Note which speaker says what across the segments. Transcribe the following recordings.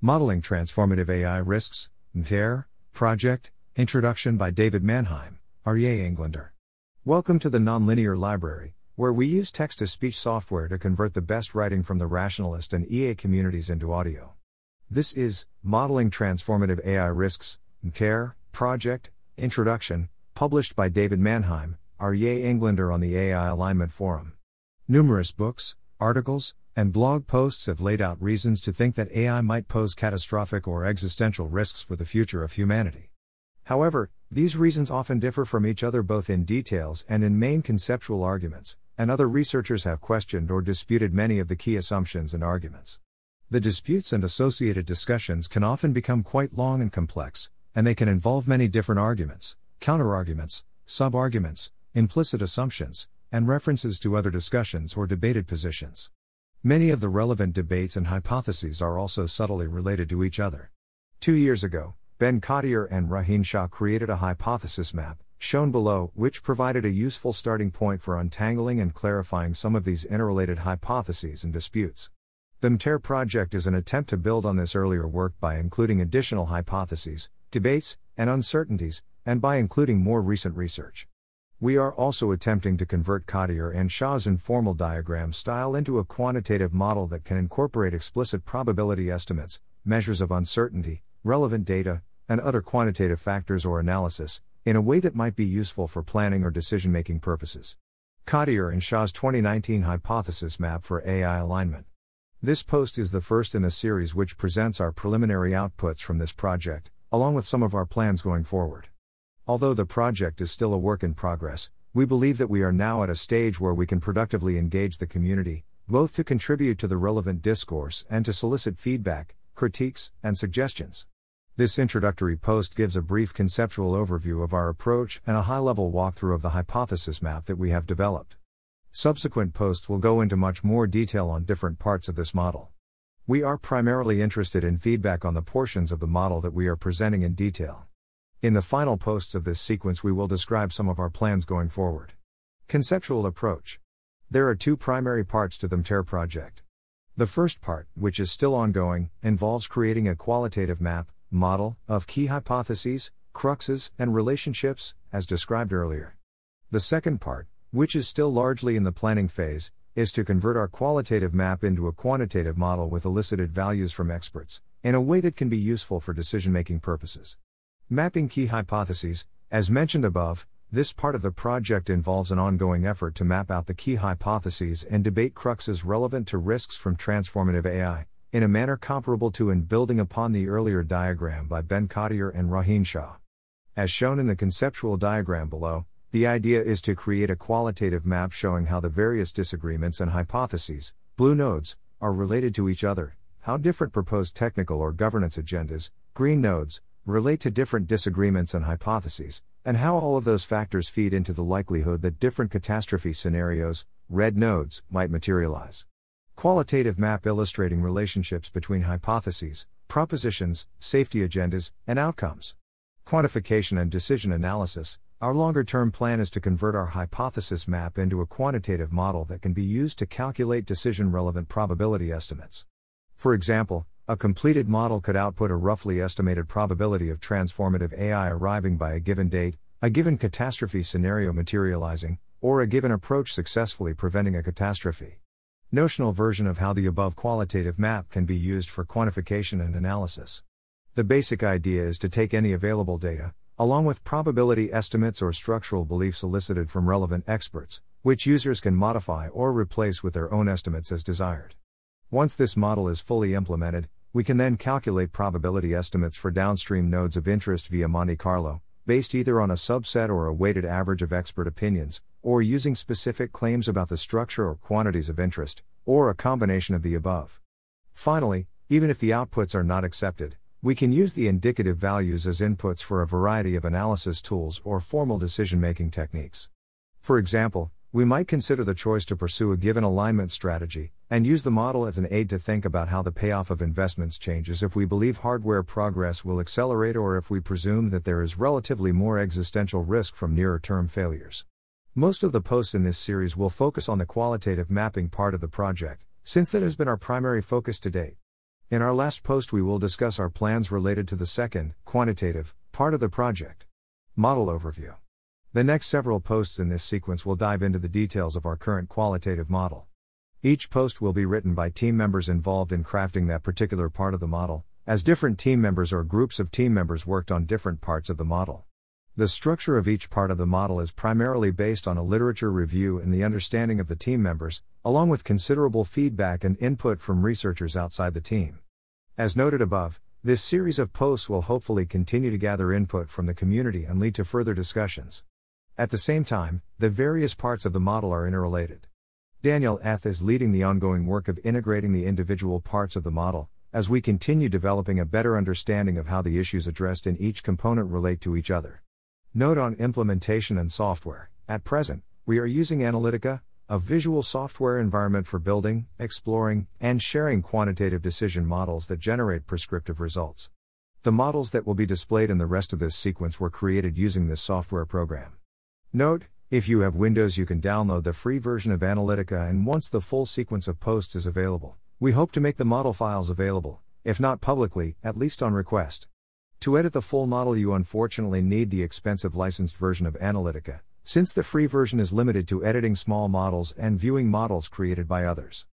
Speaker 1: Modeling Transformative AI Risks, MTAIR, Project, Introduction by David Manheim, Aryeh Englander. Welcome to the Nonlinear Library, where we use text to speech software to convert the best writing from the rationalist and EA communities into audio. This is Modeling Transformative AI Risks, MTAIR, Project, Introduction, published by David Manheim, Aryeh Englander on the AI Alignment Forum. Numerous books, articles, and blog posts have laid out reasons to think that AI might pose catastrophic or existential risks for the future of humanity. However, these reasons often differ from each other both in details and in main conceptual arguments, and other researchers have questioned or disputed many of the key assumptions and arguments. The disputes and associated discussions can often become quite long and complex, and they can involve many different arguments, counterarguments, sub arguments, implicit assumptions, and references to other discussions or debated positions. Many of the relevant debates and hypotheses are also subtly related to each other. Two years ago, Ben Cottier and Rohin Shah created a hypothesis map, shown below, which provided a useful starting point for untangling and clarifying some of these interrelated hypotheses and disputes. The MTAIR project is an attempt to build on this earlier work by including additional hypotheses, debates, and uncertainties, and by including more recent research. We are also attempting to convert Cottier and Shah's informal diagram style into a quantitative model that can incorporate explicit probability estimates, measures of uncertainty, relevant data, and other quantitative factors or analysis, in a way that might be useful for planning or decision making purposes. Cottier and Shah's 2019 hypothesis map for AI alignment. This post is the first in a series which presents our preliminary outputs from this project, along with some of our plans going forward. Although the project is still a work in progress, we believe that we are now at a stage where we can productively engage the community, both to contribute to the relevant discourse and to solicit feedback, critiques, and suggestions. This introductory post gives a brief conceptual overview of our approach and a high level walkthrough of the hypothesis map that we have developed. Subsequent posts will go into much more detail on different parts of this model. We are primarily interested in feedback on the portions of the model that we are presenting in detail. In the final posts of this sequence, we will describe some of our plans going forward. Conceptual approach. There are two primary parts to the MTAIR project. The first part, which is still ongoing, involves creating a qualitative map, model, of key hypotheses, cruxes, and relationships, as described earlier. The second part, which is still largely in the planning phase, is to convert our qualitative map into a quantitative model with elicited values from experts, in a way that can be useful for decision making purposes. Mapping key hypotheses, as mentioned above, this part of the project involves an ongoing effort to map out the key hypotheses and debate cruxes relevant to risks from transformative AI, in a manner comparable to and building upon the earlier diagram by Ben Cottier and Rohin Shah. As shown in the conceptual diagram below, the idea is to create a qualitative map showing how the various disagreements and hypotheses, blue nodes, are related to each other, how different proposed technical or governance agendas, green nodes, relate to different disagreements and hypotheses, and how all of those factors feed into the likelihood that different catastrophe scenarios, red nodes, might materialize. Qualitative map illustrating relationships between hypotheses, propositions, safety agendas, and outcomes. Quantification and decision analysis. Our longer term plan is to convert our hypothesis map into a quantitative model that can be used to calculate decision relevant probability estimates. For example, a completed model could output a roughly estimated probability of transformative AI arriving by a given date, a given catastrophe scenario materializing, or a given approach successfully preventing a catastrophe. Notional version of how the above qualitative map can be used for quantification and analysis. The basic idea is to take any available data, along with probability estimates or structural beliefs elicited from relevant experts, which users can modify or replace with their own estimates as desired. Once this model is fully implemented, we can then calculate probability estimates for downstream nodes of interest via Monte Carlo, based either on a subset or a weighted average of expert opinions, or using specific claims about the structure or quantities of interest, or a combination of the above. Finally, even if the outputs are not accepted, we can use the indicative values as inputs for a variety of analysis tools or formal decision making techniques. For example, we might consider the choice to pursue a given alignment strategy, and use the model as an aid to think about how the payoff of investments changes if we believe hardware progress will accelerate or if we presume that there is relatively more existential risk from nearer term failures. Most of the posts in this series will focus on the qualitative mapping part of the project, since that has been our primary focus to date. In our last post, we will discuss our plans related to the second, quantitative, part of the project. Model Overview. The next several posts in this sequence will dive into the details of our current qualitative model. Each post will be written by team members involved in crafting that particular part of the model, as different team members or groups of team members worked on different parts of the model. The structure of each part of the model is primarily based on a literature review and the understanding of the team members, along with considerable feedback and input from researchers outside the team. As noted above, this series of posts will hopefully continue to gather input from the community and lead to further discussions. At the same time, the various parts of the model are interrelated. Daniel Eth. is leading the ongoing work of integrating the individual parts of the model, as we continue developing a better understanding of how the issues addressed in each component relate to each other. Note on implementation and software. At present, we are using Analytica, a visual software environment for building, exploring, and sharing quantitative decision models that generate prescriptive results. The models that will be displayed in the rest of this sequence were created using this software program. Note, if you have Windows, you can download the free version of Analytica, and once the full sequence of posts is available, we hope to make the model files available, if not publicly, at least on request. To edit the full model, you unfortunately need the expensive licensed version of Analytica, since the free version is limited to editing small models and viewing models created by others.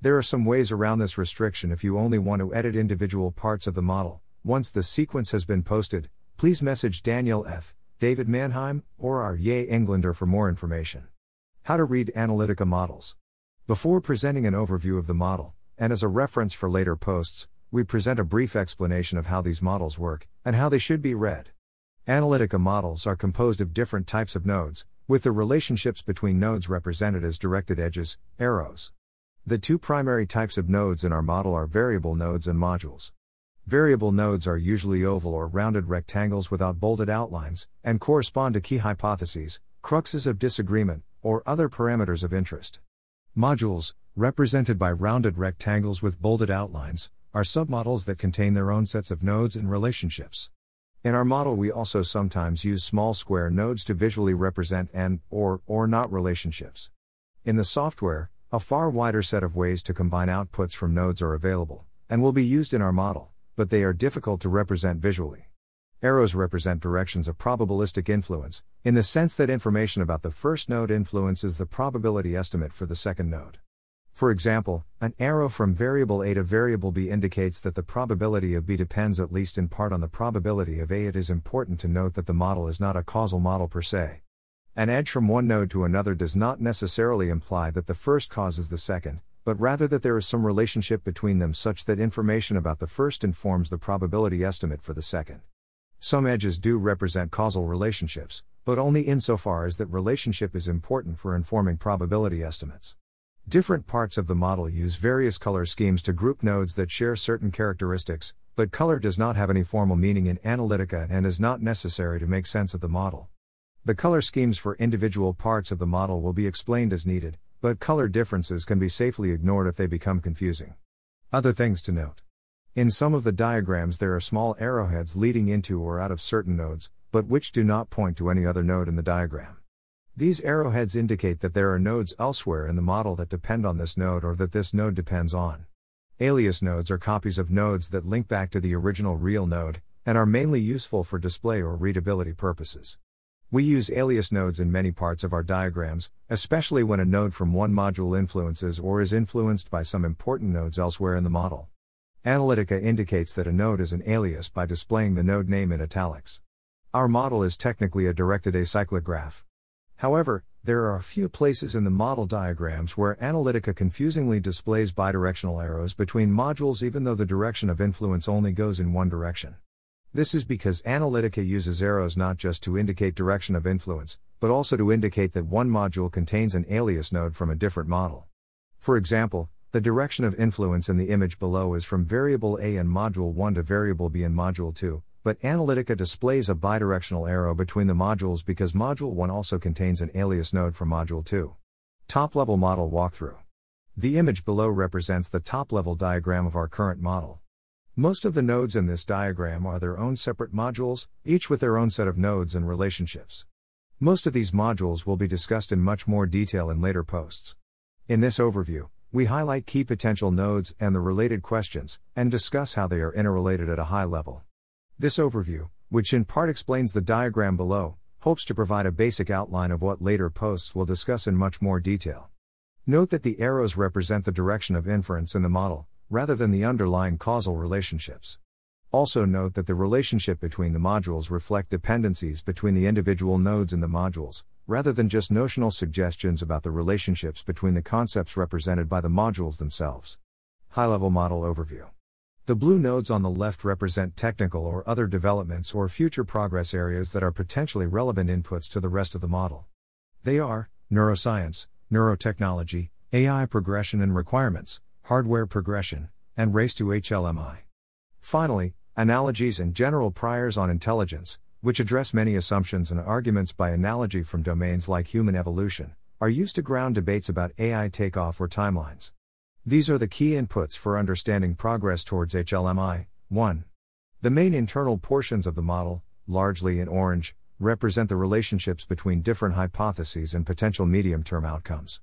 Speaker 1: There are some ways around this restriction if you only want to edit individual parts of the model. Once the sequence has been posted, please message Daniel Eth., David Manheim, or Aryeh Englander for more information. How to read Analytica models. Before presenting an overview of the model, and as a reference for later posts, we present a brief explanation of how these models work, and how they should be read. Analytica models are composed of different types of nodes, with the relationships between nodes represented as directed edges, arrows. The two primary types of nodes in our model are variable nodes and modules. Variable nodes are usually oval or rounded rectangles without bolded outlines, and correspond to key hypotheses, cruxes of disagreement, or other parameters of interest. Modules, represented by rounded rectangles with bolded outlines, are submodels that contain their own sets of nodes and relationships. In our model we also sometimes use small square nodes to visually represent and or or not relationships. In the software, a far wider set of ways to combine outputs from nodes are available and will be used in our model, but they are difficult to represent visually. Arrows represent directions of probabilistic influence, in the sense that information about the first node influences the probability estimate for the second node. For example, an arrow from variable A to variable B indicates that the probability of B depends at least in part on the probability of A. It is important to note that the model is not a causal model per se. An edge from one node to another does not necessarily imply that the first causes the second, but rather that there is some relationship between them such that information about the first informs the probability estimate for the second. Some edges do represent causal relationships, but only insofar as that relationship is important for informing probability estimates. Different parts of the model use various color schemes to group nodes that share certain characteristics, but color does not have any formal meaning in Analytica and is not necessary to make sense of the model. The color schemes for individual parts of the model will be explained as needed, but color differences can be safely ignored if they become confusing. Other things to note. In some of the diagrams, there are small arrowheads leading into or out of certain nodes, but which do not point to any other node in the diagram. These arrowheads indicate that there are nodes elsewhere in the model that depend on this node or that this node depends on. Alias nodes are copies of nodes that link back to the original real node, and are mainly useful for display or readability purposes. We use alias nodes in many parts of our diagrams, especially when a node from one module influences or is influenced by some important nodes elsewhere in the model. Analytica indicates that a node is an alias by displaying the node name in italics. Our model is technically a directed acyclic graph. However, there are a few places in the model diagrams where Analytica confusingly displays bidirectional arrows between modules even though the direction of influence only goes in one direction. This is because Analytica uses arrows not just to indicate direction of influence, but also to indicate that one module contains an alias node from a different model. For example, the direction of influence in the image below is from variable A in module 1 to variable B in module 2, but Analytica displays a bidirectional arrow between the modules because Module 1 also contains an alias node from Module 2. Top level model walkthrough. The image below represents the top level diagram of our current model. Most of the nodes in this diagram are their own separate modules, each with their own set of nodes and relationships. Most of these modules will be discussed in much more detail in later posts. In this overview, we highlight key potential nodes and the related questions, and discuss how they are interrelated at a high level. This overview, which in part explains the diagram below, hopes to provide a basic outline of what later posts will discuss in much more detail. Note that the arrows represent the direction of inference in the model, rather than the underlying causal relationships. Also note that the relationship between the modules reflect dependencies between the individual nodes in the modules, rather than just notional suggestions about the relationships between the concepts represented by the modules themselves. High level model overview. The blue nodes on the left represent technical or other developments or future progress areas that are potentially relevant inputs to the rest of the model. They are neuroscience, neurotechnology, AI progression and requirements, hardware progression, and race to HLMI. Finally, analogies and general priors on intelligence, which address many assumptions and arguments by analogy from domains like human evolution, are used to ground debates about AI takeoff or timelines. These are the key inputs for understanding progress towards HLMI. 1. The main internal portions of the model, largely in orange, represent the relationships between different hypotheses and potential medium term outcomes.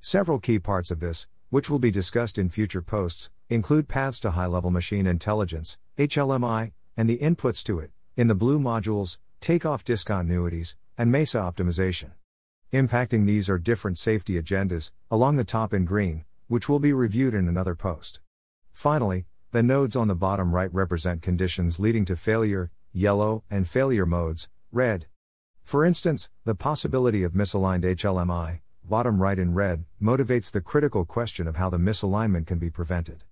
Speaker 1: Several key parts of this, which will be discussed in future posts, include paths to high level machine intelligence, HLMI, and the inputs to it, in the blue modules, takeoff discontinuities, and MESA optimization. Impacting these are different safety agendas, along the top in green, which will be reviewed in another post. Finally, the nodes on the bottom right represent conditions leading to failure, yellow, and failure modes, red. For instance, the possibility of misaligned HLMI, bottom right in red, motivates the critical question of how the misalignment can be prevented.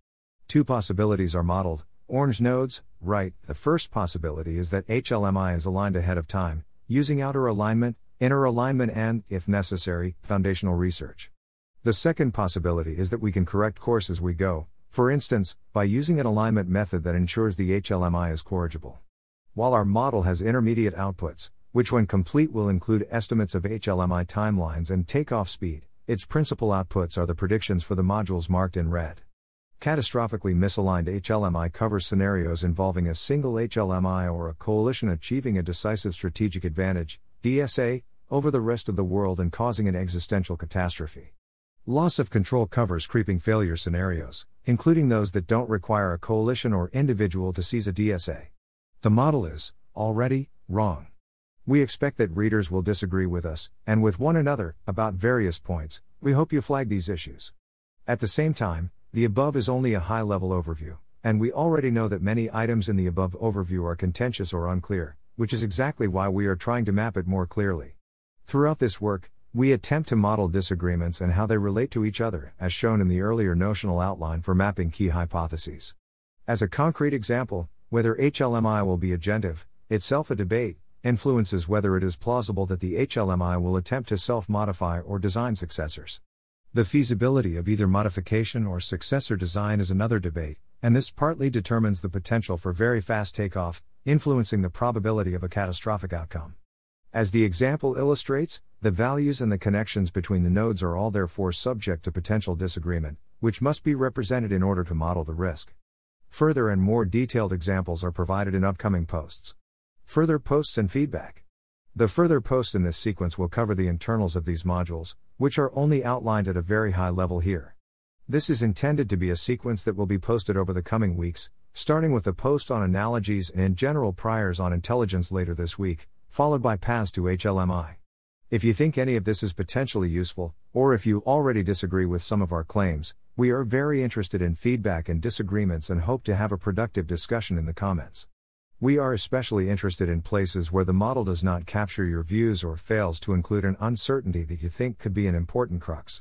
Speaker 1: Two possibilities are modeled Orange nodes, right. The first possibility is that HLMI is aligned ahead of time, using outer alignment, inner alignment, and, if necessary, foundational research. The second possibility is that we can correct course as we go, for instance, by using an alignment method that ensures the HLMI is corrigible. While our model has intermediate outputs, which when complete will include estimates of HLMI timelines and takeoff speed, its principal outputs are the predictions for the modules marked in red. Catastrophically misaligned HLMI covers scenarios involving a single HLMI or a coalition achieving a decisive strategic advantage, DSA, over the rest of the world and causing an existential catastrophe. Loss of control covers creeping failure scenarios, including those that don't require a coalition or individual to seize a DSA. The model is, already, wrong. We expect that readers will disagree with us, and with one another, about various points. We hope you flag these issues. At the same time, the above is only a high level overview, and we already know that many items in the above overview are contentious or unclear, which is exactly why we are trying to map it more clearly. Throughout this work, we attempt to model disagreements and how they relate to each other, as shown in the earlier notional outline for mapping key hypotheses. As a concrete example, whether HLMI will be agentive, itself a debate, influences whether it is plausible that the HLMI will attempt to self modify or design successors. The feasibility of either modification or successor design is another debate, and this partly determines the potential for very fast takeoff, influencing the probability of a catastrophic outcome. As the example illustrates, the values and the connections between the nodes are all therefore subject to potential disagreement, which must be represented in order to model the risk. Further and more detailed examples are provided in upcoming posts. Further posts and feedback. The further posts in this sequence will cover the internals of these modules, which are only outlined at a very high level here. This is intended to be a sequence that will be posted over the coming weeks, starting with a post on analogies and general priors on intelligence later this week, followed by paths to HLMI. If you think any of this is potentially useful, or if you already disagree with some of our claims, we are very interested in feedback and disagreements and hope to have a productive discussion in the comments. We are especially interested in places where the model does not capture your views or fails to include an uncertainty that you think could be an important crux.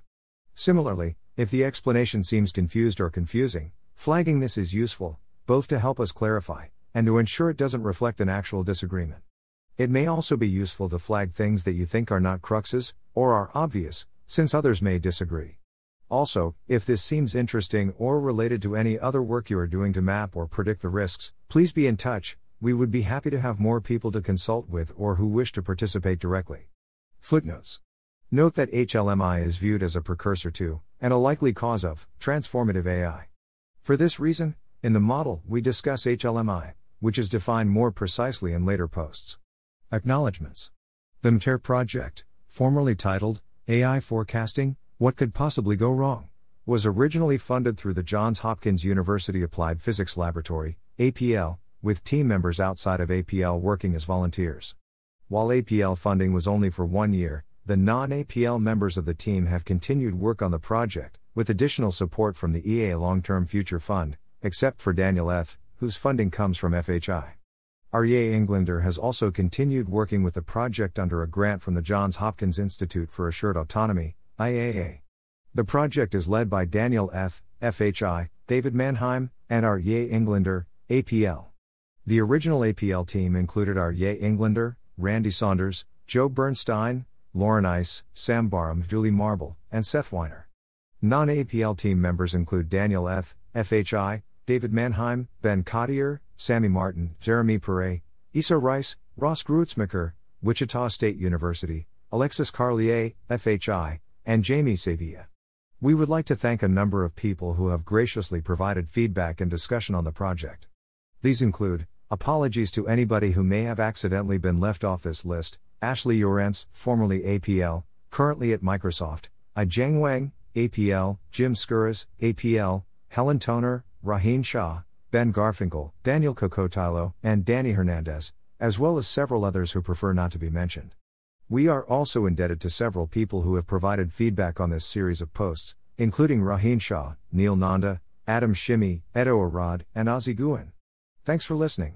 Speaker 1: Similarly, if the explanation seems confused or confusing, flagging this is useful, both to help us clarify and to ensure it doesn't reflect an actual disagreement. It may also be useful to flag things that you think are not cruxes, or are obvious, since others may disagree. Also, if this seems interesting or related to any other work you are doing to map or predict the risks, please be in touch, we would be happy to have more people to consult with or who wish to participate directly. Footnotes Note that HLMI is viewed as a precursor to, and a likely cause of, transformative AI. For this reason, in the model, we discuss HLMI, which is defined more precisely in later posts. Acknowledgements. The MTAIR project, formerly titled AI Forecasting What Could Possibly Go Wrong, was originally funded through the Johns Hopkins University Applied Physics Laboratory, APL, with team members outside of APL working as volunteers. While APL funding was only for one year, the non APL members of the team have continued work on the project, with additional support from the EA Long Term Future Fund, except for Daniel Eth, whose funding comes from FHI. Aryeh Englander has also continued working with the project under a grant from the Johns Hopkins Institute for Assured Autonomy, IAA. The project is led by Daniel Eth., FHI, David Manheim, and Aryeh Englander, APL. The original APL team included Aryeh Englander, Randy Saunders, Joe Bernstein, Lauren Ice, Sam Barham, Julie Marble, and Seth Weiner. Non APL team members include Daniel Eth., FHI, David Manheim, Ben Cottier, Sammy Martin, Jeremy Perret, Issa Rice, Ross Gruetzemacher, Wichita State University, Alexis Carlier, FHI, and Jaime Sevilla. We would like to thank a number of people who have graciously provided feedback and discussion on the project. These include apologies to anybody who may have accidentally been left off this list Ashley Llorens, formerly APL, currently at Microsoft, I-Jeng Wang, APL, Jim Scouras, APL, Helen Toner, Rohin Shah, Ben Garfinkel, Daniel Kokotajlo, and Danny Hernandez, as well as several others who prefer not to be mentioned. We are also indebted to several people who have provided feedback on this series of posts, including Rohin Shah, Neel Nanda, Adam Shimi, Edo Arad, and Ozzie Gooen. Thanks for listening.